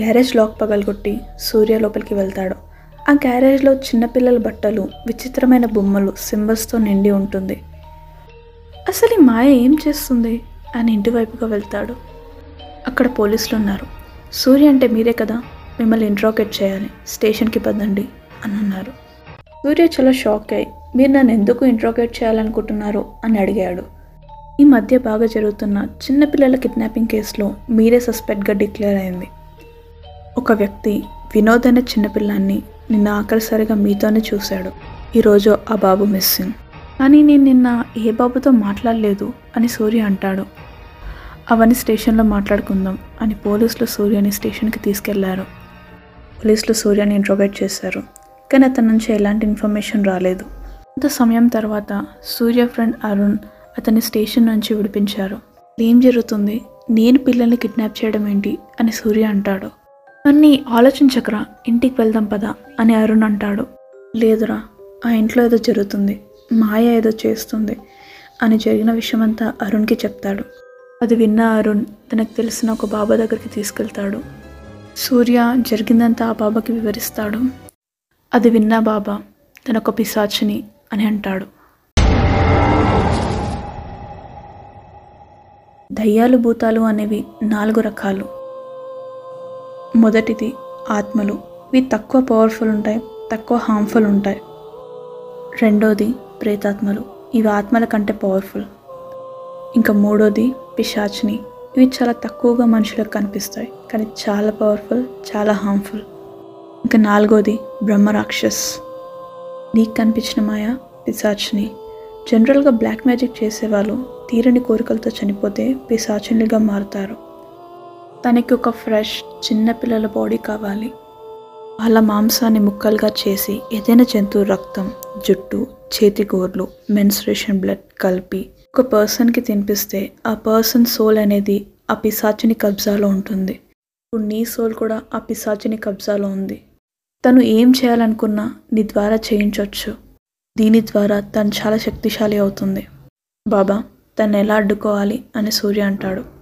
Garage lock పగలగొట్టి సూర్య లోపలికి వెళ్తాడు. ఆ గ్యారేజ్లో చిన్నపిల్లల బట్టలు విచిత్రమైన బొమ్మలు సింబల్స్తో నిండి ఉంటుంది. అసలు ఈ మాయ ఏం చేస్తుంది? అని ఇంటివైపుగా వెళ్తాడు. అక్కడ పోలీసులు ఉన్నారు. సూర్య అంటే మీరే కదా మిమ్మల్ని ఇంట్రోగేట్ చేయాలి స్టేషన్కి పదండి అని అన్నారు. సూర్య చాలా షాక్ అయ్యి మీరు నన్ను ఎందుకు ఇంట్రోగేట్ చేయాలనుకుంటున్నారు? అని అడిగాడు. ఈ మధ్య బాగా జరుగుతున్న చిన్నపిల్లల కిడ్నాపింగ్ కేసులో మీరే సస్పెక్ట్గా డిక్లేర్ అయింది. ఒక వ్యక్తి వినోద్ అనే చిన్నపిల్లాన్ని నిన్న ఆఖరిసారిగా మీతోనే చూశాడు. ఈరోజు ఆ బాబు మిస్సింగ్. కానీ నేను నిన్న ఏ బాబుతో మాట్లాడలేదు అని సూర్య అంటాడు. అవన్నీ స్టేషన్లో మాట్లాడుకుందాం అని పోలీసులు సూర్యని స్టేషన్కి తీసుకెళ్ళారు. పోలీసులు సూర్యని ఇంట్రోగేట్ చేశారు. కానీ అతని నుంచి ఎలాంటి ఇన్ఫర్మేషన్ రాలేదు. కొంత సమయం తర్వాత సూర్య ఫ్రెండ్ అరుణ్ అతన్ని స్టేషన్ నుంచి విడిపించారు. ఏం జరుగుతుంది? నేను పిల్లల్ని కిడ్నాప్ చేయడం ఏంటి? అని సూర్య అంటాడు. అన్నీ ఆలోచించకరా ఇంటికి వెళ్దాం పదా అని అరుణ్ అంటాడు. లేదురా ఆ ఇంట్లో ఏదో జరుగుతుంది మాయ ఏదో చేస్తుంది అని జరిగిన విషయమంతా అరుణ్కి చెప్తాడు. అది విన్న అరుణ్ తనకు తెలిసిన ఒక బాబా దగ్గరికి తీసుకెళ్తాడు. సూర్య జరిగిందంతా ఆ బాబాకి వివరిస్తాడు. అది విన్న బాబా తనొక పిశాచిని అని అంటాడు. దయ్యాలు భూతాలు అనేవి నాలుగు రకాలు. మొదటిది ఆత్మలు. ఇవి తక్కువ పవర్ఫుల్ ఉంటాయి తక్కువ హార్మ్ఫుల్ ఉంటాయి. రెండోది ప్రేతాత్మలు. ఇవి ఆత్మల కంటే పవర్ఫుల్ ఇంకా మూడోది పిశాచిని. ఇవి చాలా తక్కువగా మనుషులకు కనిపిస్తాయి కానీ చాలా పవర్ఫుల్ చాలా హార్మ్ఫుల్ ఇంకా నాలుగోది బ్రహ్మరాక్షస్. నీకు కనిపించిన మాయ పిశాచిని. జనరల్గా బ్లాక్ మ్యాజిక్ చేసేవాళ్ళు తీరని కోరికలతో చనిపోతే పిశాచినిగా మారుతారు. తనకి ఒక ఫ్రెష్ చిన్నపిల్లల బాడీ కావాలి. వాళ్ళ మాంసాన్ని ముక్కలుగా చేసి ఏదైనా జంతువు రక్తం జుట్టు చేతి గోర్లు మెన్స్ట్రేషన్ బ్లడ్ కలిపి ఒక పర్సన్కి తినిపిస్తే ఆ పర్సన్ సోల్ అనేది ఆ పిశాచిని కబ్జాలో ఉంటుంది. ఇప్పుడు నీ సోల్ కూడా ఆ పిశాచిని కబ్జాలో ఉంది. తను ఏం చేయాలనుకున్నా నీ ద్వారా చేయించవచ్చు దీని ద్వారా తను చాలా శక్తిశాలి అవుతుంది. బాబా తను ఎలా అడ్డుకోవాలి అని సూర్య అంటాడు.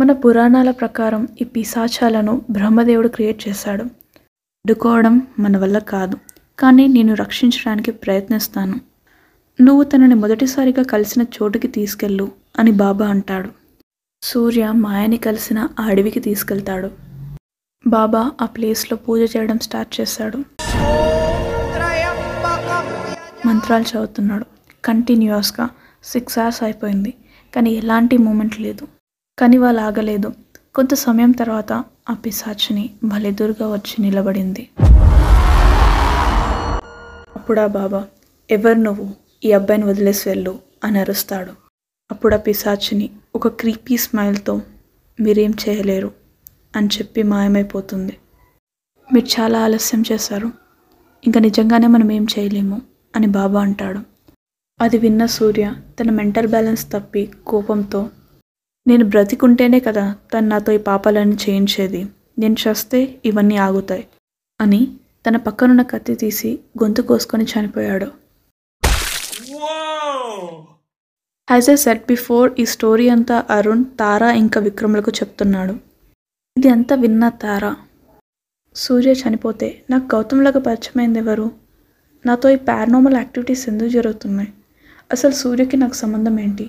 మన పురాణాల ప్రకారం ఈ పిశాచాలను బ్రహ్మదేవుడు క్రియేట్ చేశాడు. అడ్డుకోవడం మన వల్ల కాదు కానీ నేను రక్షించడానికి ప్రయత్నిస్తాను. నువ్వు తనని మొదటిసారిగా కలిసిన చోటుకి తీసుకెళ్ళు అని బాబా అంటాడు. సూర్య మాయని కలిసిన ఆ అడవికి తీసుకెళ్తాడు. బాబా ఆ ప్లేస్లో పూజ చేయడం స్టార్ట్ చేశాడు. మంత్రాలు చదువుతున్నాడు. కంటిన్యూస్గా సిక్స్ అవర్స్ అయిపోయింది కానీ ఎలాంటి మూమెంట్ లేదు. కానీ వాళ్ళు ఆగలేదు కొంత సమయం తర్వాత ఆ పిశాచిని వాళ్ళెదురుగా వచ్చి నిలబడింది. అప్పుడా బాబా ఎవరు నువ్వు? ఈ అబ్బాయిని వదిలేసి వెళ్ళు అని అరుస్తాడు. అప్పుడు ఆ పిశాచిని ఒక క్రీపీ స్మైల్తో మీరేం చేయలేరు అని చెప్పి మాయమైపోతుంది. మీరు చాలా ఆలస్యం చేశారు. ఇంకా నిజంగానే మనం ఏం చేయలేము అని బాబా అంటాడు. అది విన్న సూర్య తన మెంటల్ బ్యాలెన్స్ తప్పి కోపంతో నేను బ్రతికుంటేనే కదా తను నాతో ఈ పాపాలను చేయించేది. నేను చేస్తే ఇవన్నీ ఆగుతాయి అని తన పక్కనున్న కత్తి తీసి గొంతు కోసుకొని చనిపోయాడు. యాజ్ ఎ సెట్ బిఫోర్ ఈ స్టోరీ అంతా అరుణ్ తారా ఇంకా విక్రములకు చెప్తున్నాడు. ఇది అంతా విన్న తారా సూర్య చనిపోతే నాకు గౌతంలాగా పరిచయమైంది ఎవరు? నాతో ఈ పారానార్మల్ యాక్టివిటీస్ ఎందుకు జరుగుతున్నాయి? అసలు సూర్యకి నాకు సంబంధం ఏంటి?